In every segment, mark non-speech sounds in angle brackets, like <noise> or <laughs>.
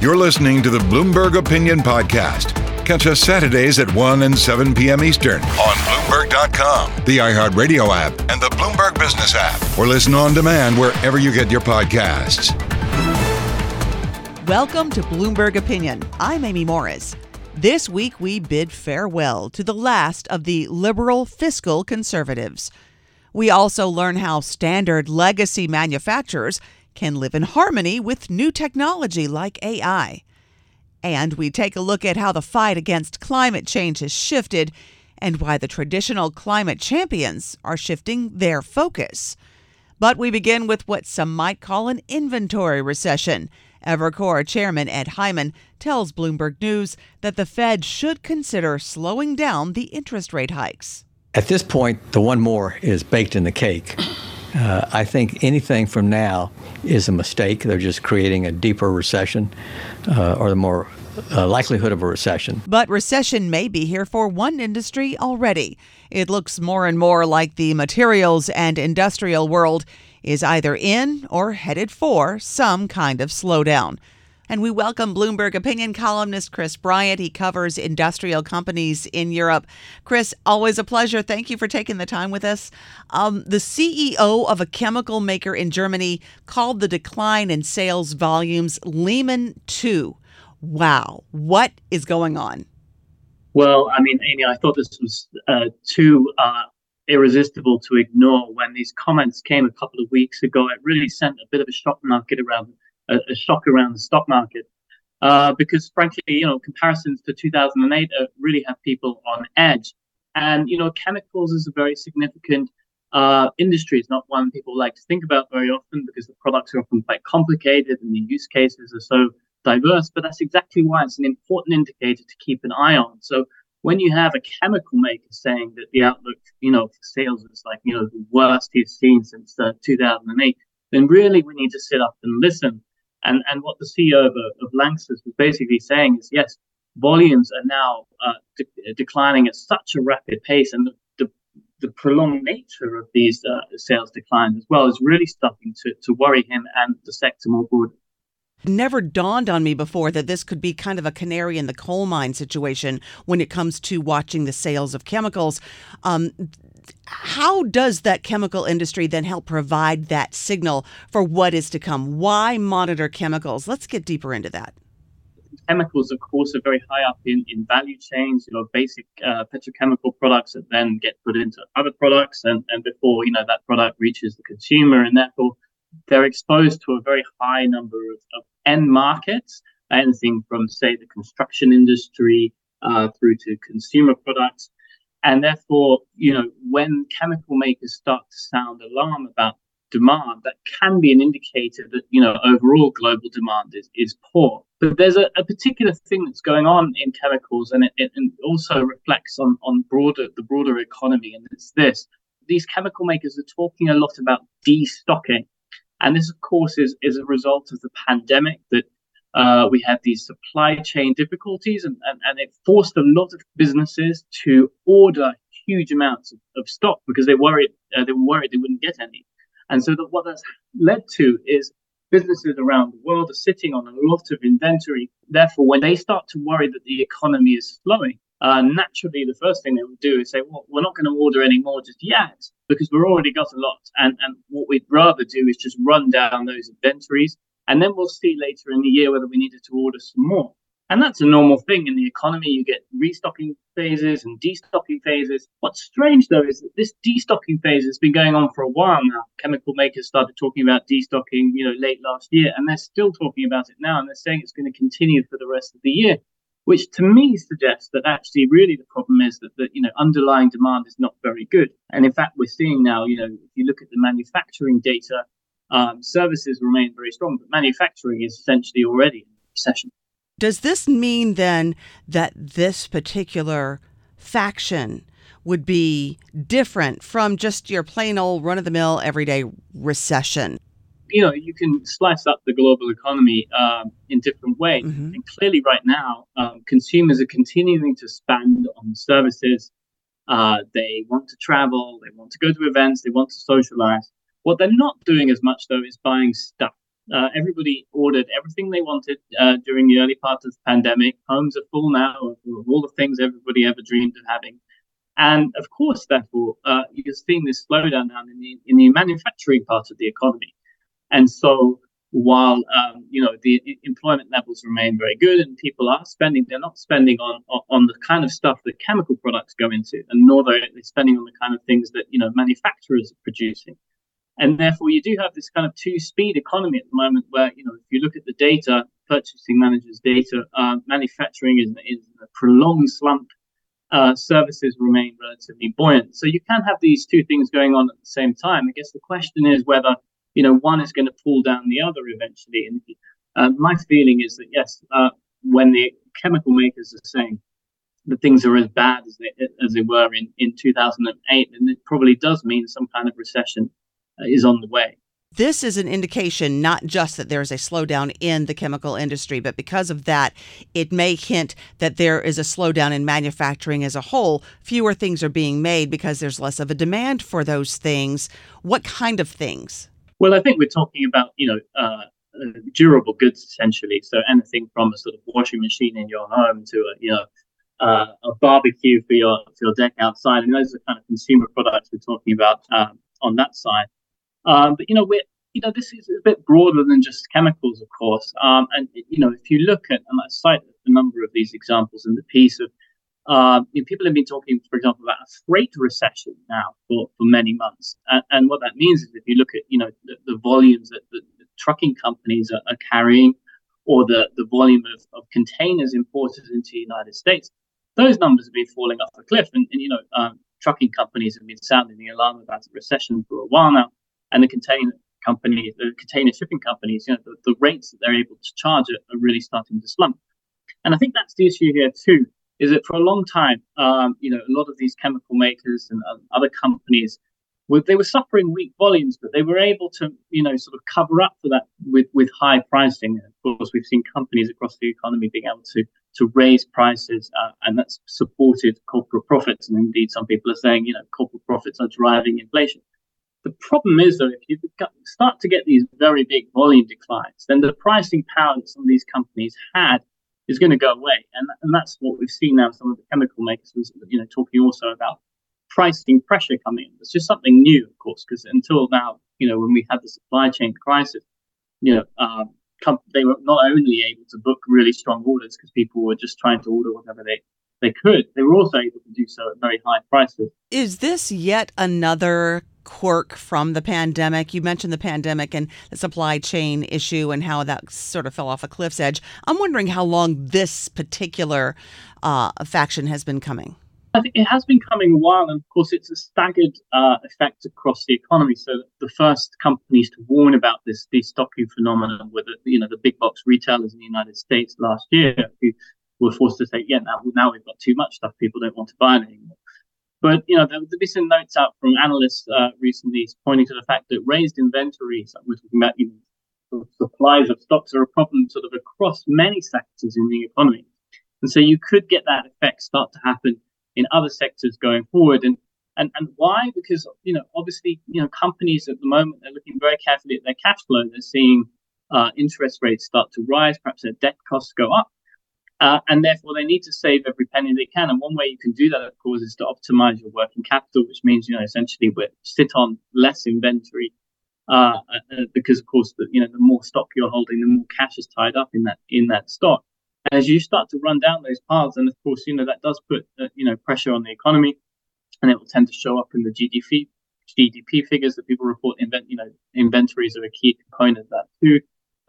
You're listening to the Bloomberg Opinion Podcast. Catch us Saturdays at 1 and 7 p.m. Eastern on Bloomberg.com, the iHeartRadio app, and the Bloomberg Business app, or listen on demand wherever you get your podcasts. Welcome to Bloomberg Opinion. I'm Amy Morris. This week, we bid farewell to the last of the liberal fiscal conservatives. We also learn how standard legacy manufacturers can live in harmony with new technology like AI. And we take a look at how the fight against climate change has shifted and why the traditional climate champions are shifting their focus. But we begin with what some might call an inventory recession. Evercore Chairman Ed Hyman tells Bloomberg News that the Fed should consider slowing down the interest rate hikes. At this point, the one more is baked in the cake. Uh, I think anything from now is a mistake. They're just creating a deeper recession uh, or the more uh, likelihood of a recession. But recession may be here for one industry already. It looks more and more like the materials and industrial world is either in or headed for some kind of slowdown. And we welcome Bloomberg opinion columnist Chris Bryant. He covers industrial companies in Europe. Chris, always a pleasure. Thank you for taking the time with us. Um, the CEO of a chemical maker in Germany called the decline in sales volumes Lehman 2. Wow. What is going on? Well, I mean, Amy, I thought this was uh, too uh, irresistible to ignore when these comments came a couple of weeks ago. It really sent a bit of a shock market around a, a shock around the stock market. Uh, because frankly, you know, comparisons to 2008 uh, really have people on edge. And, you know, chemicals is a very significant uh, industry. It's not one people like to think about very often because the products are often quite complicated and the use cases are so diverse. But that's exactly why it's an important indicator to keep an eye on. So when you have a chemical maker saying that the outlook, you know, for sales is like, you know, the worst he's seen since uh, 2008, then really we need to sit up and listen and and what the CEO of, of Lanxess was basically saying is, yes, volumes are now uh, de- declining at such a rapid pace, and the, the, the prolonged nature of these uh, sales declines as well is really starting to, to worry him and the sector more broadly never dawned on me before that this could be kind of a canary in the coal mine situation when it comes to watching the sales of chemicals. Um, how does that chemical industry then help provide that signal for what is to come? Why monitor chemicals? Let's get deeper into that. Chemicals, of course, are very high up in, in value chains, you know, basic uh, petrochemical products that then get put into other products and, and before, you know, that product reaches the consumer and therefore they're exposed to a very high number of, of end markets, anything from, say, the construction industry uh, through to consumer products. And therefore, you know, when chemical makers start to sound alarm about demand, that can be an indicator that, you know, overall global demand is, is poor. But there's a, a particular thing that's going on in chemicals, and it, it, it also reflects on, on broader the broader economy, and it's this. These chemical makers are talking a lot about destocking. And this, of course, is, is a result of the pandemic that uh, we had these supply chain difficulties, and, and, and it forced a lot of businesses to order huge amounts of, of stock because they worried uh, they were worried they wouldn't get any. And so what that's led to is businesses around the world are sitting on a lot of inventory. Therefore, when they start to worry that the economy is slowing, uh, naturally the first thing they would do is say, well, we're not going to order any more just yet because we've already got a lot. And, and what we'd rather do is just run down those inventories and then we'll see later in the year whether we needed to order some more. And that's a normal thing in the economy. You get restocking phases and destocking phases. What's strange though is that this destocking phase has been going on for a while now. Chemical makers started talking about destocking, you know, late last year, and they're still talking about it now, and they're saying it's going to continue for the rest of the year, which to me suggests that actually really the problem is that the you know underlying demand is not very good. And in fact, we're seeing now, you know, if you look at the manufacturing data um, services remain very strong, but manufacturing is essentially already in recession. Does this mean then that this particular faction would be different from just your plain old run of the mill everyday recession? You know, you can slice up the global economy um, in different ways. Mm-hmm. And clearly, right now, um, consumers are continuing to spend on services. Uh, they want to travel, they want to go to events, they want to socialize. What they're not doing as much though is buying stuff. Uh, everybody ordered everything they wanted uh, during the early part of the pandemic. Homes are full now of, all the things everybody ever dreamed of having. And of course, therefore, uh, you're seeing this slowdown now in the, in the manufacturing part of the economy. And so while um, you know the employment levels remain very good and people are spending, they're not spending on, on the kind of stuff that chemical products go into, and nor are they spending on the kind of things that you know manufacturers are producing. And therefore, you do have this kind of two-speed economy at the moment, where you know if you look at the data, purchasing managers' data, uh, manufacturing is, is a prolonged slump. Uh, services remain relatively buoyant. So you can have these two things going on at the same time. I guess the question is whether you know, one is going to pull down the other eventually. And uh, my feeling is that yes, uh, when the chemical makers are saying that things are as bad as they as they were in in 2008, then it probably does mean some kind of recession is on the way. This is an indication not just that there is a slowdown in the chemical industry, but because of that, it may hint that there is a slowdown in manufacturing as a whole. Fewer things are being made because there's less of a demand for those things. What kind of things? Well, I think we're talking about you know uh, durable goods essentially. So anything from a sort of washing machine in your home to a you know uh, a barbecue for your for your deck outside, and those are kind of consumer products we're talking about um, on that side. Um, but you know we're you know this is a bit broader than just chemicals, of course. Um, and you know if you look at and I cite a number of these examples in the piece of uh, you know, people have been talking, for example, about a freight recession now for, for many months. And, and what that means is if you look at, you know, the, the volumes that the, the trucking companies are, are, carrying or the, the volume of, of containers imported into the United States, those numbers have been falling off a cliff. And, and you know, um, trucking companies have been sounding the alarm about a recession for a while now. And the container companies, the container shipping companies, you know, the, the rates that they're able to charge are, really starting to slump. And I think that's the issue here too is that for a long time, um, you know, a lot of these chemical makers and uh, other companies, were, they were suffering weak volumes, but they were able to, you know, sort of cover up for that with, with high pricing. Of course, we've seen companies across the economy being able to to raise prices, uh, and that's supported corporate profits. And indeed, some people are saying, you know, corporate profits are driving inflation. The problem is, though, if you start to get these very big volume declines, then the pricing power that some of these companies had is going to go away. And, and that's what we've seen now. Some of the chemical makers, you know, talking also about pricing pressure coming in. It's just something new, of course, because until now, you know, when we had the supply chain crisis, you know, um, com- they were not only able to book really strong orders because people were just trying to order whatever they they could. They were also able to do so at very high prices. Is this yet another quirk from the pandemic? You mentioned the pandemic and the supply chain issue and how that sort of fell off a cliff's edge. I'm wondering how long this particular uh, faction has been coming. I think it has been coming a while, and of course, it's a staggered uh, effect across the economy. So, the first companies to warn about this destocking phenomenon were the, you know, the big box retailers in the United States last year, who were forced to say, "Yeah, now now we've got too much stuff; people don't want to buy it anymore." But you know, there been some notes out from analysts uh, recently pointing to the fact that raised inventories, we're talking about, you know, supplies of stocks, are a problem sort of across many sectors in the economy, and so you could get that effect start to happen in other sectors going forward. And and and why? Because you know, obviously, you know, companies at the moment are looking very carefully at their cash flow. They're seeing uh, interest rates start to rise, perhaps their debt costs go up. Uh, and therefore, they need to save every penny they can. And one way you can do that, of course, is to optimize your working capital, which means you know essentially we sit on less inventory uh, uh, because, of course, the, you know the more stock you're holding, the more cash is tied up in that in that stock. And as you start to run down those paths, and of course, you know that does put uh, you know pressure on the economy, and it will tend to show up in the GDP GDP figures that people report. Invent, you know, inventories are a key component of that too.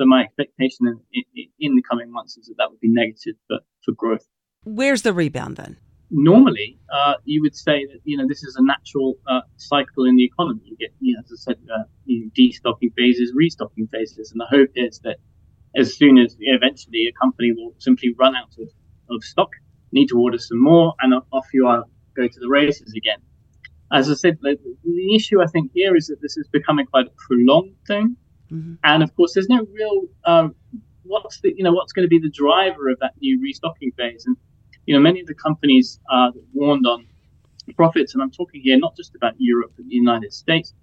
So my expectation in, in, in, the coming months is that that would be negative for, for growth. Where's the rebound then? Normally, uh, you would say that you know this is a natural uh, cycle in the economy. You get, you know, as I said, uh, you know, destocking phases, restocking phases, and the hope is that as soon as eventually a company will simply run out of, of stock, need to order some more, and off you are go to the races again. As I said, the, the issue I think here is that this is becoming quite a prolonged thing. Mm-hmm. And of course, there's no real um, what's the you know what's going to be the driver of that new restocking phase. And you know, many of the companies uh, warned on profits, and I'm talking here not just about Europe but the United States.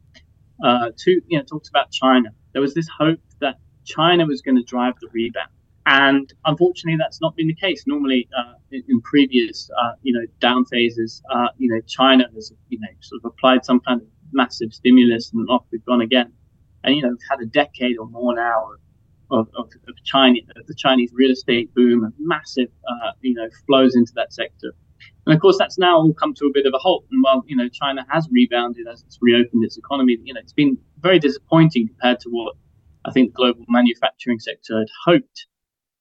Uh, to you know, talked about China. There was this hope that China was going to drive the rebound. And unfortunately, that's not been the case. Normally, uh, in, in, previous, uh, you know, down phases, uh, you know, China has, you know, sort of applied some kind of massive stimulus, and off we've gone again. And you know, we've had a decade or more now of, of, of China, of the Chinese real estate boom and massive, uh, you know, flows into that sector. And of course, that's now all come to a bit of a halt. And while you know China has rebounded as it's reopened its economy, you know, it's been very disappointing compared to what I think the global manufacturing sector had hoped.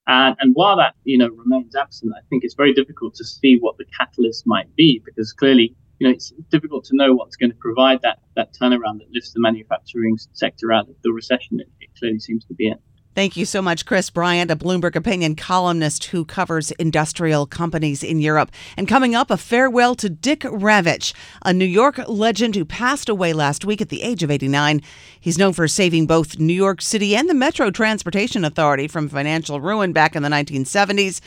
And, and while that you know remains absent, I think it's very difficult to see what the catalyst might be because clearly you know it's difficult to know what's going to provide that that turnaround that lifts the manufacturing sector out of the recession it, it clearly seems to be in. Thank you so much, Chris Bryant, a Bloomberg Opinion columnist who covers industrial companies in Europe. And coming up, a farewell to Dick Ravitch, a New York legend who passed away last week at the age of 89. He's known for saving both New York City and the Metro Transportation Authority from financial ruin back in the 1970s.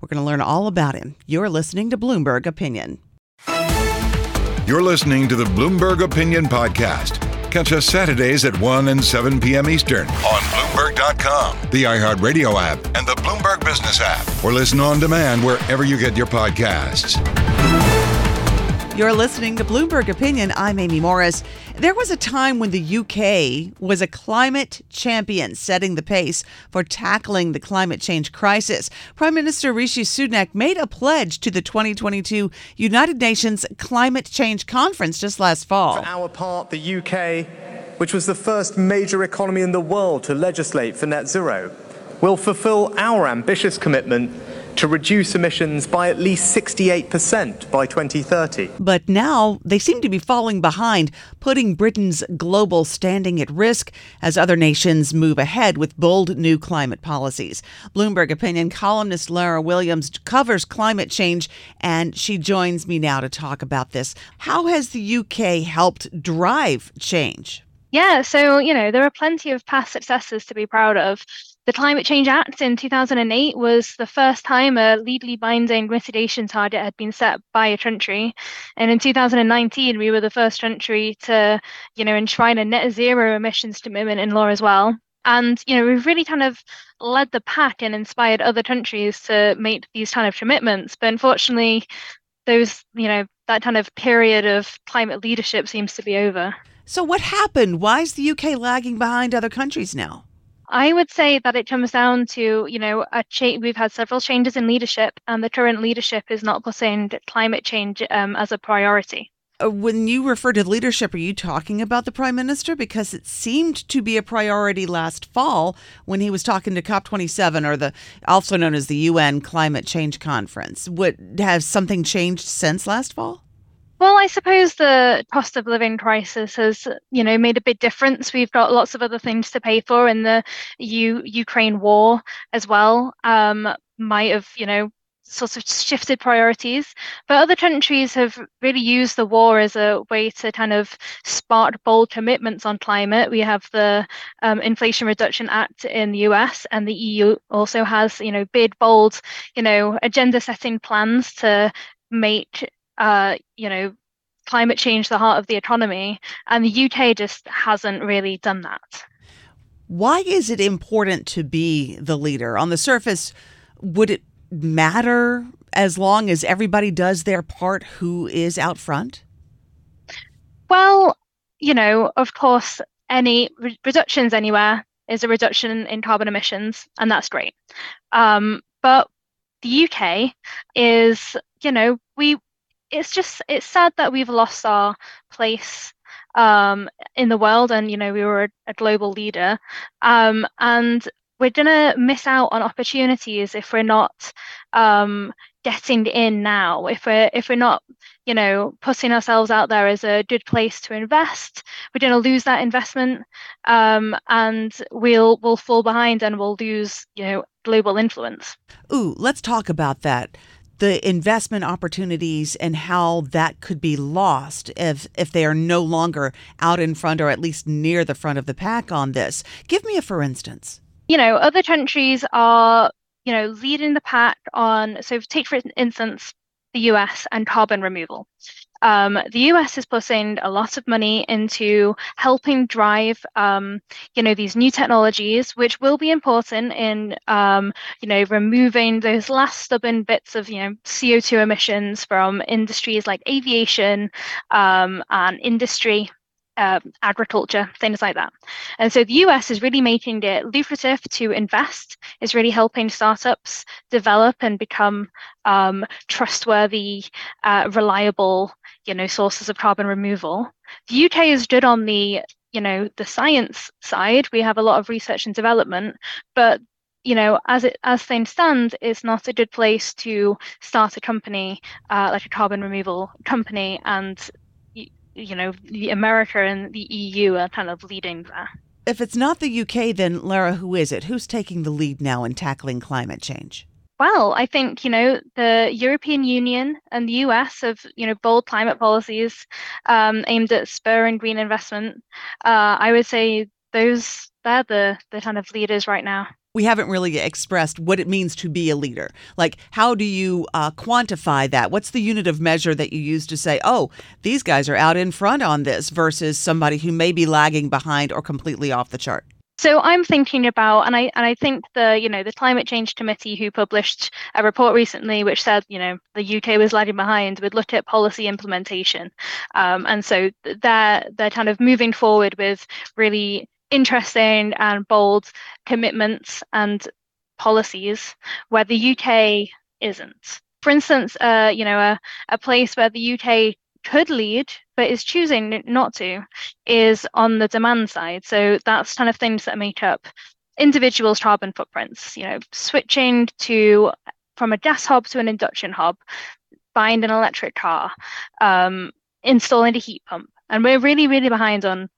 We're going to learn all about him. You're listening to Bloomberg Opinion. You're listening to the Bloomberg Opinion Podcast. Catch us Saturdays at 1 and 7 p.m. Eastern on Bloomberg.com, the iHeartRadio app, and the Bloomberg Business app, or listen on demand wherever you get your podcasts. You're listening to Bloomberg Opinion. I'm Amy Morris. There was a time when the UK was a climate champion, setting the pace for tackling the climate change crisis. Prime Minister Rishi Sunak made a pledge to the 2022 United Nations Climate Change Conference just last fall. For our part, the UK, which was the first major economy in the world to legislate for net zero, will fulfill our ambitious commitment to reduce emissions by at least 68% by 2030. But now they seem to be falling behind, putting Britain's global standing at risk as other nations move ahead with bold new climate policies. Bloomberg opinion columnist Lara Williams covers climate change, and she joins me now to talk about this. How has the UK helped drive change? Yeah, so, you know, there are plenty of past successes to be proud of. The Climate Change Act in 2008 was the first time a legally binding mitigation target had been set by a country. And in 2019, we were the first country to, you know, enshrine a net zero emissions commitment in law as well. And, you know, we've really kind of led the pack and inspired other countries to make these kind of commitments. But unfortunately, those, you know, that kind of period of climate leadership seems to be over. So, what happened? Why is the UK lagging behind other countries now? I would say that it comes down to, you know, a cha- we've had several changes in leadership, and the current leadership is not putting climate change um, as a priority. Uh, when you refer to leadership, are you talking about the prime minister? Because it seemed to be a priority last fall when he was talking to COP27, or the also known as the UN Climate Change Conference. Would has something changed since last fall? Well, I suppose the cost of living crisis has, you know, made a big difference. We've got lots of other things to pay for, and the U- Ukraine war as well um, might have, you know, sort of shifted priorities. But other countries have really used the war as a way to kind of spark bold commitments on climate. We have the um, Inflation Reduction Act in the US, and the EU also has, you know, big, bold, you know, agenda-setting plans to make uh, you know, climate change the heart of the economy, and the UK just hasn't really done that. Why is it important to be the leader? On the surface, would it matter as long as everybody does their part who is out front? Well, you know, of course, any re- reductions anywhere is a reduction in carbon emissions, and that's great. Um, but the UK is, you know, we it's just it's sad that we've lost our place um, in the world, and you know we were a, a global leader, um, and we're gonna miss out on opportunities if we're not um, getting in now. If we're if we're not you know putting ourselves out there as a good place to invest, we're gonna lose that investment, um, and we'll we'll fall behind and we'll lose you know global influence. Ooh, let's talk about that the investment opportunities and how that could be lost if if they are no longer out in front or at least near the front of the pack on this. Give me a for instance. You know, other countries are, you know, leading the pack on so take for instance the US and carbon removal. Um, the US is putting a lot of money into helping drive, um, you know, these new technologies, which will be important in, um, you know, removing those last stubborn bits of, you know, CO2 emissions from industries like aviation um, and industry uh, agriculture, things like that. And so the US is really making it lucrative to invest, is really helping startups develop and become um, trustworthy, uh, reliable, you know, sources of carbon removal. The UK is good on the, you know, the science side. We have a lot of research and development, but you know, as it as things stand, it's not a good place to start a company uh, like a carbon removal company and you know, the America and the EU are kind of leading there. If it's not the UK, then Lara, who is it? Who's taking the lead now in tackling climate change? Well, I think, you know, the European Union and the US have, you know, bold climate policies um, aimed at spurring green investment. Uh, I would say those, they're the, the kind of leaders right now we haven't really expressed what it means to be a leader. Like, how do you uh, quantify that? What's the unit of measure that you use to say, oh, these guys are out in front on this versus somebody who may be lagging behind or completely off the chart? So I'm thinking about, and I and I think the you know the climate change committee who published a report recently which said you know the UK was lagging behind would look at policy implementation, um, and so they're they're kind of moving forward with really interesting and bold commitments and policies where the UK isn't. For instance, uh, you know, a, a place where the UK could lead but is choosing not to is on the demand side. So that's kind of things that make up individuals' carbon footprints. You know, switching to from a gas hob to an induction hob, buying an electric car, um, installing a heat pump, and we're really, really behind on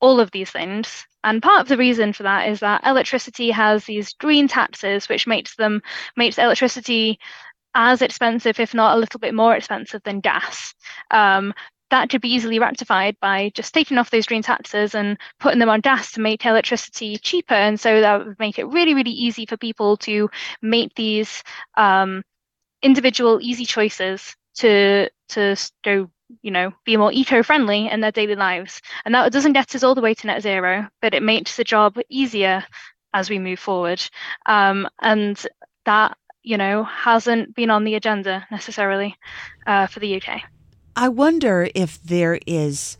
all of these things. And part of the reason for that is that electricity has these green taxes, which makes them makes electricity as expensive, if not a little bit more expensive than gas. Um, that could be easily rectified by just taking off those green taxes and putting them on gas to make electricity cheaper. And so that would make it really, really easy for people to make these um, individual easy choices to to go you know, be more eco-friendly in their daily lives. And that doesn't get us all the way to net zero, but it makes the job easier as we move forward. Um, and that, you know, hasn't been on the agenda necessarily uh, for the UK. I wonder if there is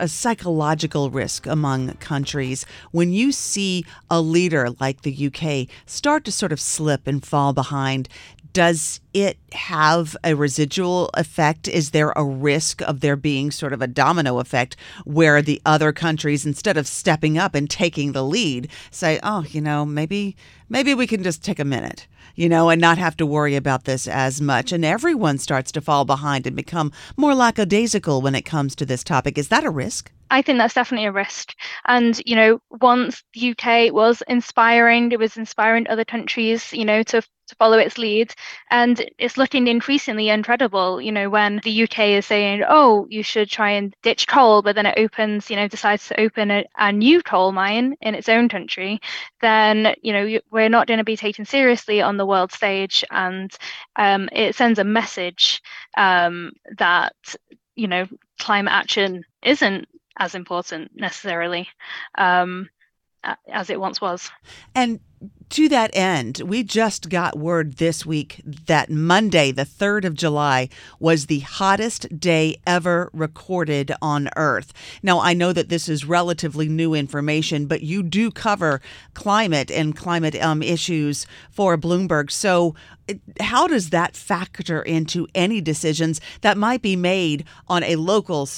a psychological risk among countries when you see a leader like the UK start to sort of slip and fall behind does it have a residual effect? Is there a risk of there being sort of a domino effect where the other countries, instead of stepping up and taking the lead, say, oh, you know, maybe maybe we can just take a minute, you know, and not have to worry about this as much. And everyone starts to fall behind and become more lackadaisical when it comes to this topic. Is that a risk? I think that's definitely a risk. And, you know, once the UK was inspiring, it was inspiring other countries, you know, to to follow its lead. And it's looking increasingly incredible, you know, when the UK is saying, oh, you should try and ditch coal, but then it opens, you know, decides to open a, a new coal mine in its own country, then, you know, we're not going to be taken seriously on the world stage. And um, it sends a message um, that, you know, climate action isn't as important necessarily um, as it once was. And to that end, we just got word this week that Monday, the 3rd of July, was the hottest day ever recorded on Earth. Now, I know that this is relatively new information, but you do cover climate and climate um, issues for Bloomberg. So, how does that factor into any decisions that might be made on a local,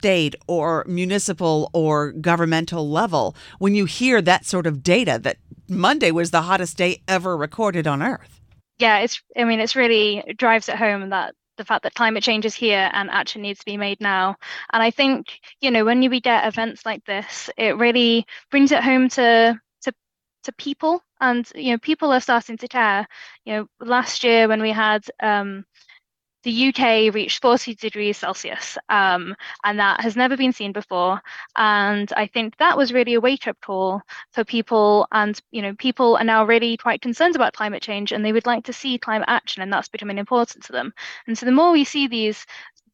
state or municipal or governmental level when you hear that sort of data that Monday was the hottest day ever recorded on Earth. Yeah, it's I mean it's really drives it home that the fact that climate change is here and action needs to be made now. And I think, you know, when you we get events like this, it really brings it home to to to people and you know people are starting to care you know last year when we had um, the UK reached 40 degrees Celsius, um, and that has never been seen before. And I think that was really a wake up call for people. And you know, people are now really quite concerned about climate change, and they would like to see climate action, and that's becoming important to them. And so, the more we see these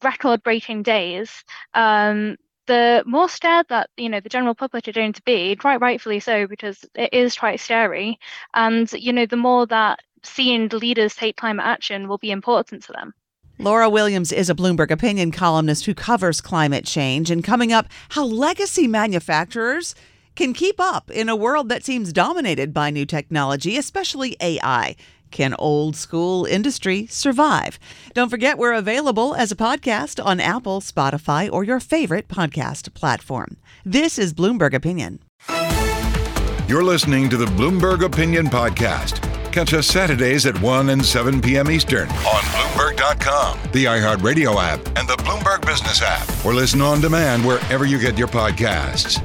record breaking days, um, the more scared that you know the general public are going to be, quite rightfully so, because it is quite scary. And you know, the more that seeing leaders take climate action will be important to them. Lara Williams is a Bloomberg opinion columnist who covers climate change. And coming up, how legacy manufacturers can keep up in a world that seems dominated by new technology, especially AI. Can old school industry survive? Don't forget, we're available as a podcast on Apple, Spotify, or your favorite podcast platform. This is Bloomberg Opinion. You're listening to the Bloomberg Opinion Podcast. Catch us Saturdays at 1 and 7 p.m. Eastern on Bloomberg.com, the iHeartRadio app, and the Bloomberg Business app, or listen on demand wherever you get your podcasts.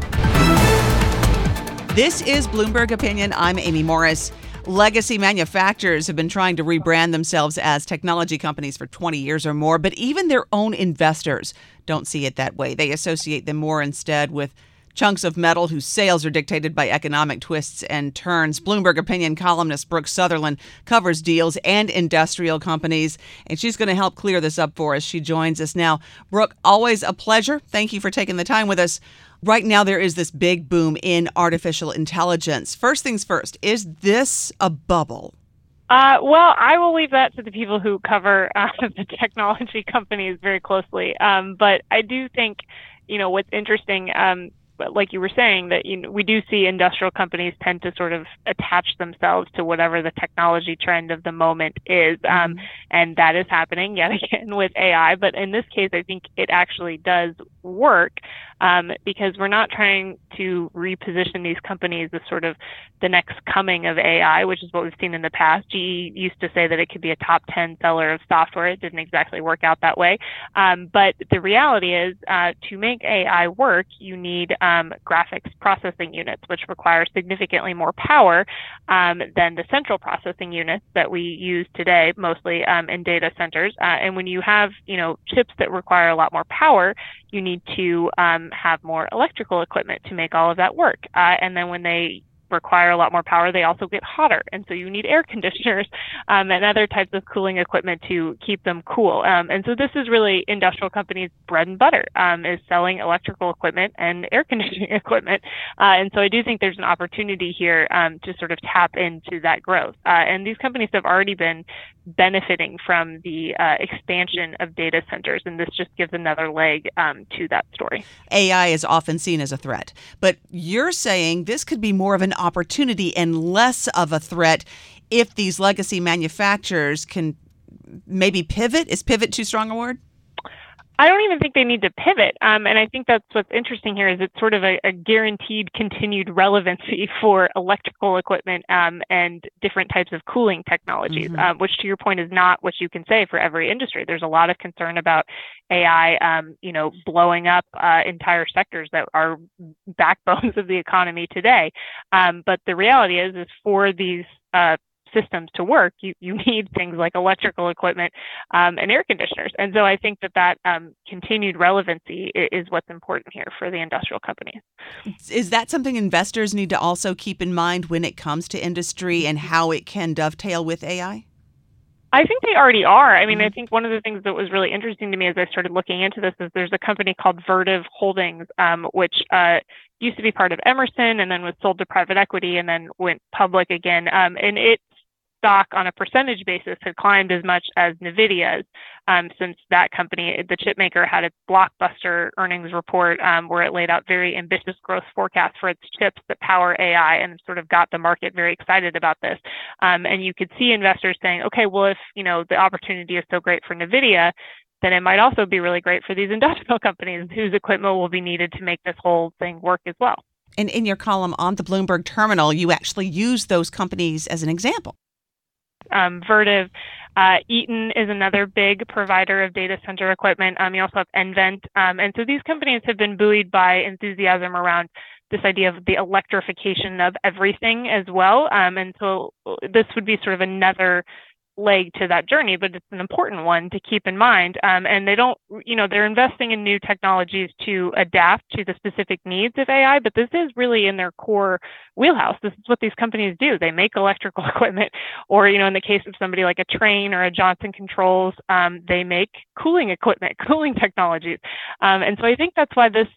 This is Bloomberg Opinion. I'm Amy Morris. Legacy manufacturers have been trying to rebrand themselves as technology companies for 20 years or more, but even their own investors don't see it that way. They associate them more instead with chunks of metal whose sales are dictated by economic twists and turns. Bloomberg opinion columnist Brooke Sutherland covers deals and industrial companies, and she's going to help clear this up for us. She joins us now. Brooke, always a pleasure. Thank you for taking the time with us. Right now, there is this big boom in artificial intelligence. First things first, is this a bubble? Uh, well, I will leave that to the people who cover <laughs> uh, the technology companies very closely. Um, but I do think, you know, what's interesting. Um, like you were saying, that you know, we do see industrial companies tend to sort of attach themselves to whatever the technology trend of the moment is, um, mm-hmm. and that is happening yet <laughs> again with AI. But in this case, I think it actually does work um, because we're not trying to reposition these companies as sort of the next coming of AI, which is what we've seen in the past. GE used to say that it could be a top 10 seller of software. It didn't exactly work out that way. Um, but the reality is, uh, to make AI work, you need um, graphics processing units, which require significantly more power um, than the central processing units that we use today, mostly um, in data centers. Uh, and when you have, you know, chips that require a lot more power, you need to um, have more electrical equipment to make all of that work. Uh, and then when they require a lot more power, they also get hotter. And so you need air <laughs> conditioners um, and other types of cooling equipment to keep them cool. Um, and so this is really industrial companies' bread and butter um, is selling electrical equipment and <laughs> air conditioning <laughs> equipment. Uh, and so I do think there's an opportunity here um, to sort of tap into that growth. Uh, and these companies have already been benefiting from the uh, expansion of data centers. And this just gives another leg um, to that story. AI is often seen as a threat, but you're saying this could be more of an opportunity and less of a threat if these legacy manufacturers can maybe pivot. Is pivot too strong a word? I don't even think they need to pivot. Um, and I think that's what's interesting here is it's sort of a, a guaranteed continued relevancy <laughs> for electrical equipment um, and different types of cooling technologies, mm-hmm. um, which to your point is not what you can say for every industry. There's a lot of concern about AI, um, you know, blowing up uh, entire sectors that are backbones <laughs> of the economy today. Um, but the reality is, is for these uh, systems to work, you, you <laughs> need things like electrical equipment um, and air conditioners. And so I think that that um, continued relevancy is what's important here for the industrial companies. Is that something investors need to also keep in mind when it comes to industry and how it can dovetail with AI? I think they already are. I mean, I mm-hmm. think one of the things that was really interesting to me as I started looking into this is there's a company called Vertiv Holdings, um, which uh, used to be part of Emerson and then was sold to private equity and then went public again. Um, and it stock on a percentage basis had climbed as much as NVIDIA's um, since that company, the chip maker, had its blockbuster earnings report um, where it laid out very ambitious growth forecasts for its chips that power AI and sort of got the market very excited about this. Um, and you could see investors saying, okay, well, if you know the opportunity is so great for NVIDIA, then it might also be really great for these industrial <laughs> companies whose equipment will be needed to make this whole thing work as well. And in your column on the Bloomberg terminal, you actually use those companies as an example um, Vertiv. Uh, Eaton is another big provider of data center equipment. Um, you also have nVent. Um, and so these companies have been buoyed by enthusiasm around this idea of the electrification of everything as well. Um, and so this would be sort of another leg to that journey, but it's an important one to keep in mind. Um, and they don't, you know, they're investing in new technologies to adapt to the specific needs of AI, but this is really in their core wheelhouse. This is what these companies do. They make electrical <laughs> equipment, or, you know, in the case of somebody like a Trane or a Johnson Controls, um, they make cooling equipment, <laughs> cooling technologies. Um, and so I think that's why this,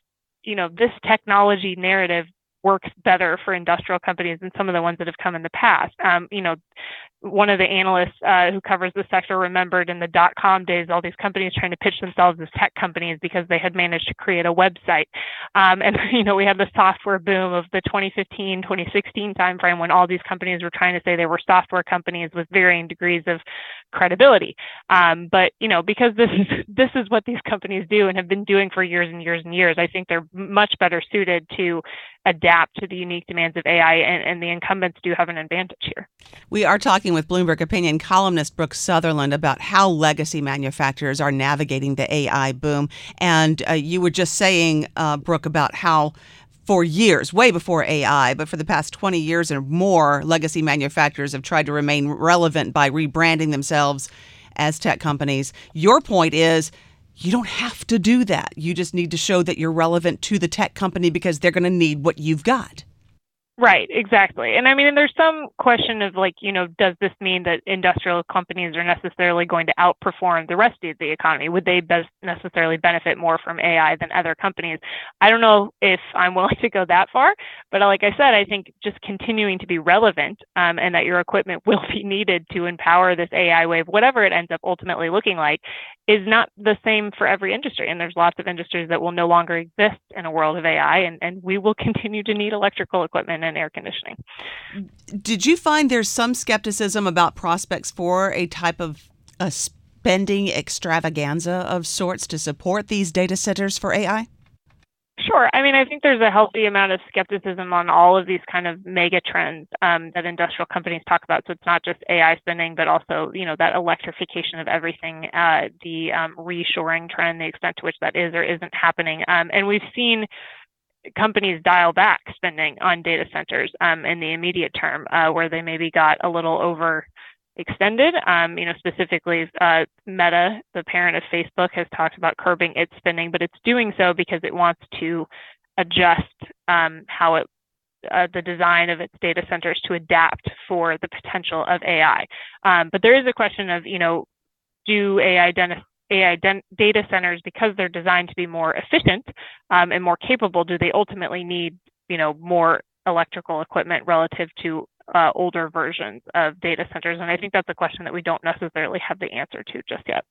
you know, this technology narrative works better for industrial companies than some of the ones that have come in the past. Um, you know, one of the analysts uh, who covers the sector remembered in the dot com days all these companies trying to pitch themselves as tech companies because they had managed to create a website um, and <laughs> you know we had the software boom of the 2015 2016 timeframe when all these companies were trying to say they were software companies with varying degrees of credibility um, but you know because this is <laughs> this is what these companies do and have been doing for years and years and years i think they're much better suited to adapt to the unique demands of ai and, and the incumbents do have an advantage here we are talking with Bloomberg Opinion columnist Brooke Sutherland about how legacy manufacturers are navigating the AI boom. And uh, you were just saying, uh, Brooke, about how for years, way before AI, but for the past 20 years or more, legacy manufacturers have tried to remain relevant by rebranding themselves as tech companies. Your point is you don't have to do that. You just need to show that you're relevant to the tech company because they're going to need what you've got. Right, exactly. And I mean, and there's some question of like, you know, does this mean that industrial companies are necessarily going to outperform the rest of the economy? Would they best necessarily benefit more from AI than other companies? I don't know if I'm willing <laughs> to go that far, but like I said, I think just continuing to be relevant um, and that your equipment <laughs> will be needed to empower this AI wave, whatever it ends up ultimately looking like, is not the same for every industry. And there's lots of industries that will no longer exist in a world of AI, and, and we will <laughs> continue to need electrical equipment and air conditioning. Did you find there's some skepticism about prospects for a type of a spending extravaganza of sorts to support these data centers for AI? Sure. I mean, I think there's a healthy amount of skepticism on all of these kind of mega trends um, that industrial companies talk about. So it's not just AI spending, but also, you know, that electrification of everything, uh, the um, reshoring trend, the extent to which that is or isn't happening. Um, and we've seen companies dial back spending on data centers um, in the immediate term, uh, where they maybe got a little over extended. Um, you know, specifically, uh, Meta, the parent of Facebook, has talked about curbing its spending, but it's doing so because it wants to adjust um, how it uh, the design of its data centers to adapt for the potential of AI. Um, but there is a question of, you know, do AI AI data centers, because they're designed to be more efficient um, and more capable, do they ultimately need, you know, more electrical equipment relative to uh, older versions of data centers? And I think that's a question that we don't necessarily have the answer to just yet.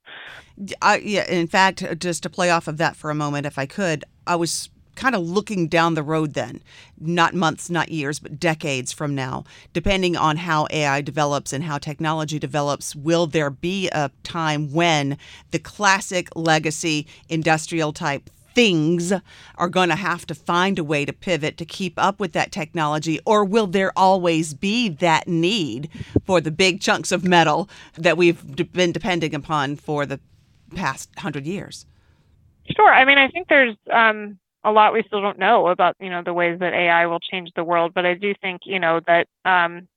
I, yeah, in fact, just to play off of that for a moment, if I could, I was kind of looking down the road then, not months, not years, but decades from now, depending on how AI develops and how technology develops, will there be a time when the classic legacy industrial type things are going to have to find a way to pivot to keep up with that technology? Or will there always be that need for the big chunks of metal that we've been depending upon for the past hundred years? Sure. I mean, I think there's um, a lot we still don't know about, you know, the ways that AI will change the world. But I do think, you know, that um,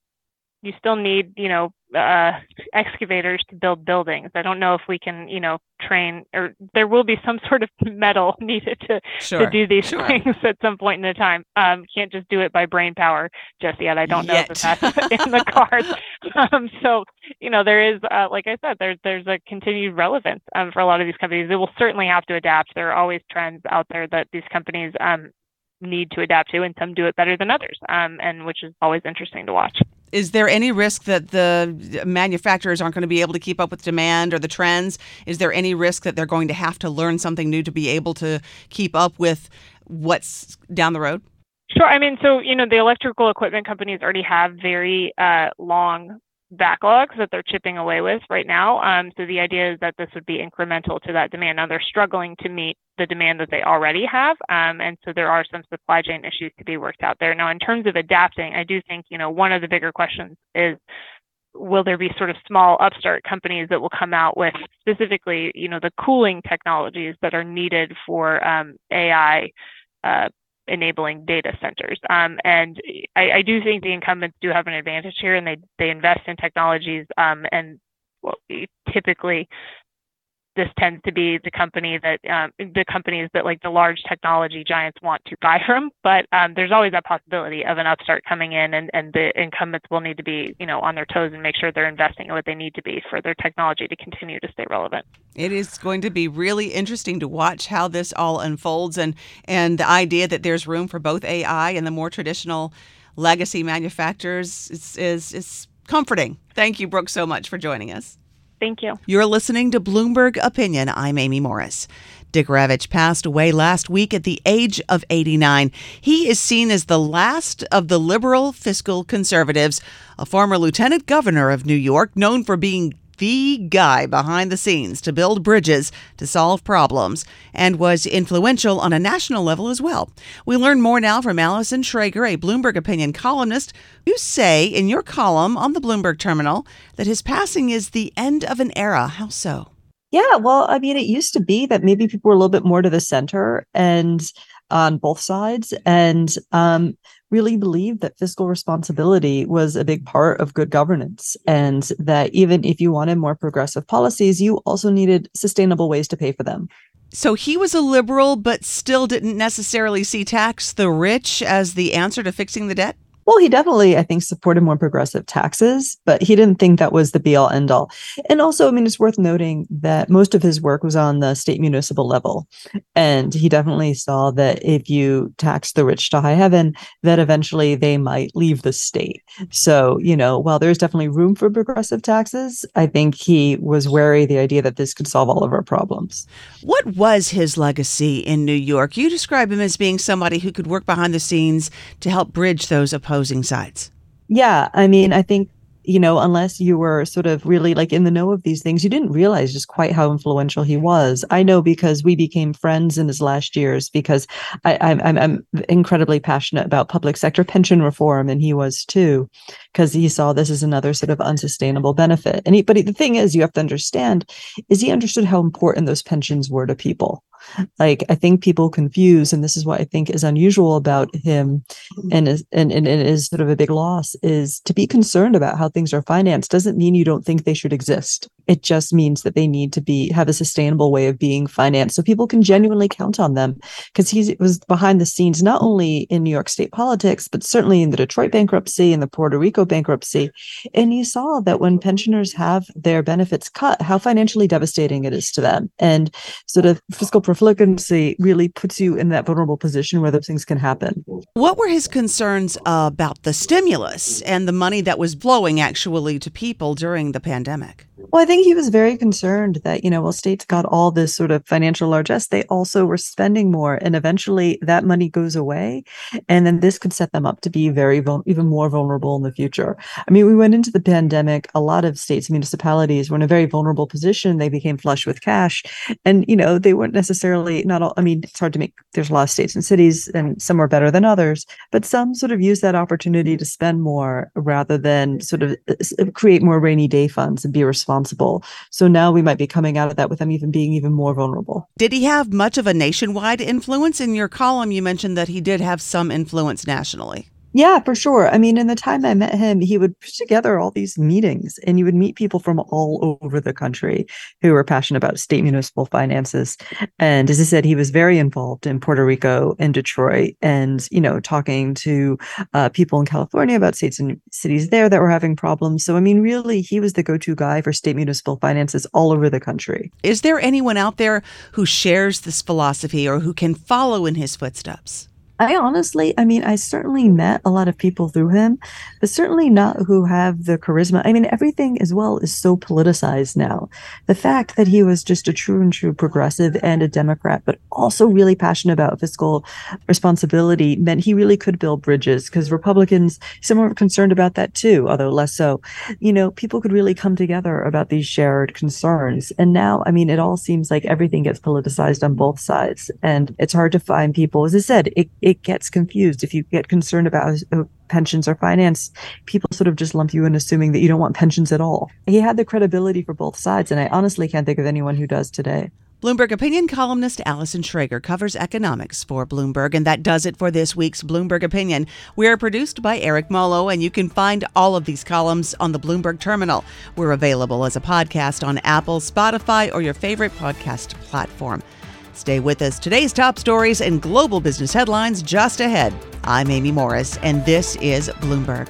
you still need, you know, uh, excavators to build buildings. I don't know if we can, you know, train or there will be some sort of <laughs> metal <laughs> needed to, sure. to do these sure. things at some point in the time. Um, can't just do it by brain power just yet. I don't yet. know if that's in the cards. <laughs> Um, so, you know, there is, uh, like I said, there's there's a continued relevance um, for a lot of these companies. They will certainly have to adapt. There are always trends out there that these companies um, need to adapt to, and some do it better than others, um, and which is always interesting to watch is there any risk that the manufacturers aren't going to be able to keep up with demand or the trends? Is there any risk that they're going to have to learn something new to be able to keep up with what's down the road? Sure. I mean, so, you know, the electrical equipment companies already have very uh, long backlogs that they're chipping away with right now. Um, so the idea is that this would be incremental to that demand. Now they're struggling to meet the demand that they already have, um, and so there are some supply chain issues to be worked out there. Now, in terms of adapting, I do think you know one of the bigger questions is will there be sort of small upstart companies that will come out with specifically you know the cooling technologies that are needed for um, AI uh, enabling data centers. Um, and I, I, do think the incumbents do have an advantage here, and they they invest in technologies um, and well, typically this tends to be the company that um, the companies that like the large technology giants want to buy from. But um, there's always that possibility of an upstart coming in, and, and the incumbents will need to be you know on their toes and make sure they're investing in what they need to be for their technology to continue to stay relevant. It is going to be really interesting to watch how this all unfolds, and and the idea that there's room for both AI and the more traditional legacy manufacturers is is, is comforting. Thank you, Brooke, so much for joining us. Thank you. You're listening to Bloomberg Opinion. I'm Amy Morris. Dick Ravitch passed away last week at the age of 89. He is seen as the last of the liberal fiscal conservatives, a former lieutenant governor of New York, known for being the guy behind the scenes to build bridges to solve problems and was influential on a national level as well. We learn more now from Allison Schrager, a Bloomberg opinion columnist. You say in your column on the Bloomberg terminal that his passing is the end of an era. How so? Yeah, well, I mean, it used to be that maybe people were a little bit more to the center and on both sides. And um, really believed that fiscal responsibility was a big part of good governance and that even if you wanted more progressive policies, you also needed sustainable ways to pay for them. So he was a liberal, but still didn't necessarily see tax the rich as the answer to fixing the debt? Well, he definitely, I think, supported more progressive taxes, but he didn't think that was the be all end all. And also, I mean, it's worth noting that most of his work was on the state municipal level. And he definitely saw that if you tax the rich to high heaven, that eventually they might leave the state. So, you know, while there's definitely room for progressive taxes, I think he was wary of the idea that this could solve all of our problems. What was his legacy in New York? You describe him as being somebody who could work behind the scenes to help bridge those opposing opposing sides. Yeah, I mean, I think you know, unless you were sort of really like in the know of these things, you didn't realize just quite how influential he was. I know because we became friends in his last years because I, I'm, I'm incredibly passionate about public sector pension reform, and he was too, because he saw this as another sort of unsustainable benefit. And he, but the thing is, you have to understand, is he understood how important those pensions were to people like i think people confuse and this is what i think is unusual about him mm. and is and, and, and is sort of a big loss is to be concerned about how things are financed doesn't mean you don't think they should exist it just means that they need to be have a sustainable way of being financed so people can genuinely count on them because he was behind the scenes not only in new york state politics but certainly in the detroit bankruptcy and the puerto rico bankruptcy and he saw that when pensioners have their benefits cut how financially devastating it is to them and sort of fiscal profligacy really puts you in that vulnerable position where those things can happen. What were his concerns about the stimulus and the money that was flowing actually to people during the pandemic? Well, I think he was very concerned that, you know, well, states got all this sort of financial largesse, they also were spending more. And eventually that money goes away. And then this could set them up to be very, even more vulnerable in the future. I mean, we went into the pandemic, a lot of states, and municipalities were in a very vulnerable position. They became flush with cash. And, you know, they weren't necessarily, not all, I mean, it's hard to make, there's a lot of states and cities, and some are better than others, but some sort of use that opportunity to spend more rather than sort of uh, create more rainy day funds and be responsible So now we might be coming out of that with them even being even more vulnerable. Did he have much of a nationwide influence? In your column, you mentioned that he did have some influence nationally. Yeah, for sure. I mean, in the time I met him, he would put together all these meetings and you would meet people from all over the country who were passionate about state municipal finances. And as I said, he was very involved in Puerto Rico and Detroit and, you know, talking to uh, people in California about states and cities there that were having problems. So, I mean, really, he was the go to guy for state municipal finances all over the country. Is there anyone out there who shares this philosophy or who can follow in his footsteps? I honestly, I mean, I certainly met a lot of people through him, but certainly not who have the charisma. I mean, everything as well is so politicized now. The fact that he was just a true and true progressive and a Democrat, but also really passionate about fiscal responsibility meant he really could build bridges because Republicans, some were concerned about that too, although less so. You know, people could really come together about these shared concerns. And now, I mean, it all seems like everything gets politicized on both sides. And it's hard to find people, as I said, it, it gets confused. If you get concerned about uh, pensions or finance, people sort of just lump you in assuming that you don't want pensions at all. He had the credibility for both sides, and I honestly can't think of anyone who does today. Bloomberg opinion columnist Allison Schrager covers economics for Bloomberg, and that does it for this week's Bloomberg Opinion. We are produced by Eric Molo, and you can find all of these columns on the Bloomberg Terminal. We're available as a podcast on Apple, Spotify, or your favorite podcast platform. Stay with us. Today's top stories and global business headlines just ahead. I'm Amy Morris, and this is Bloomberg.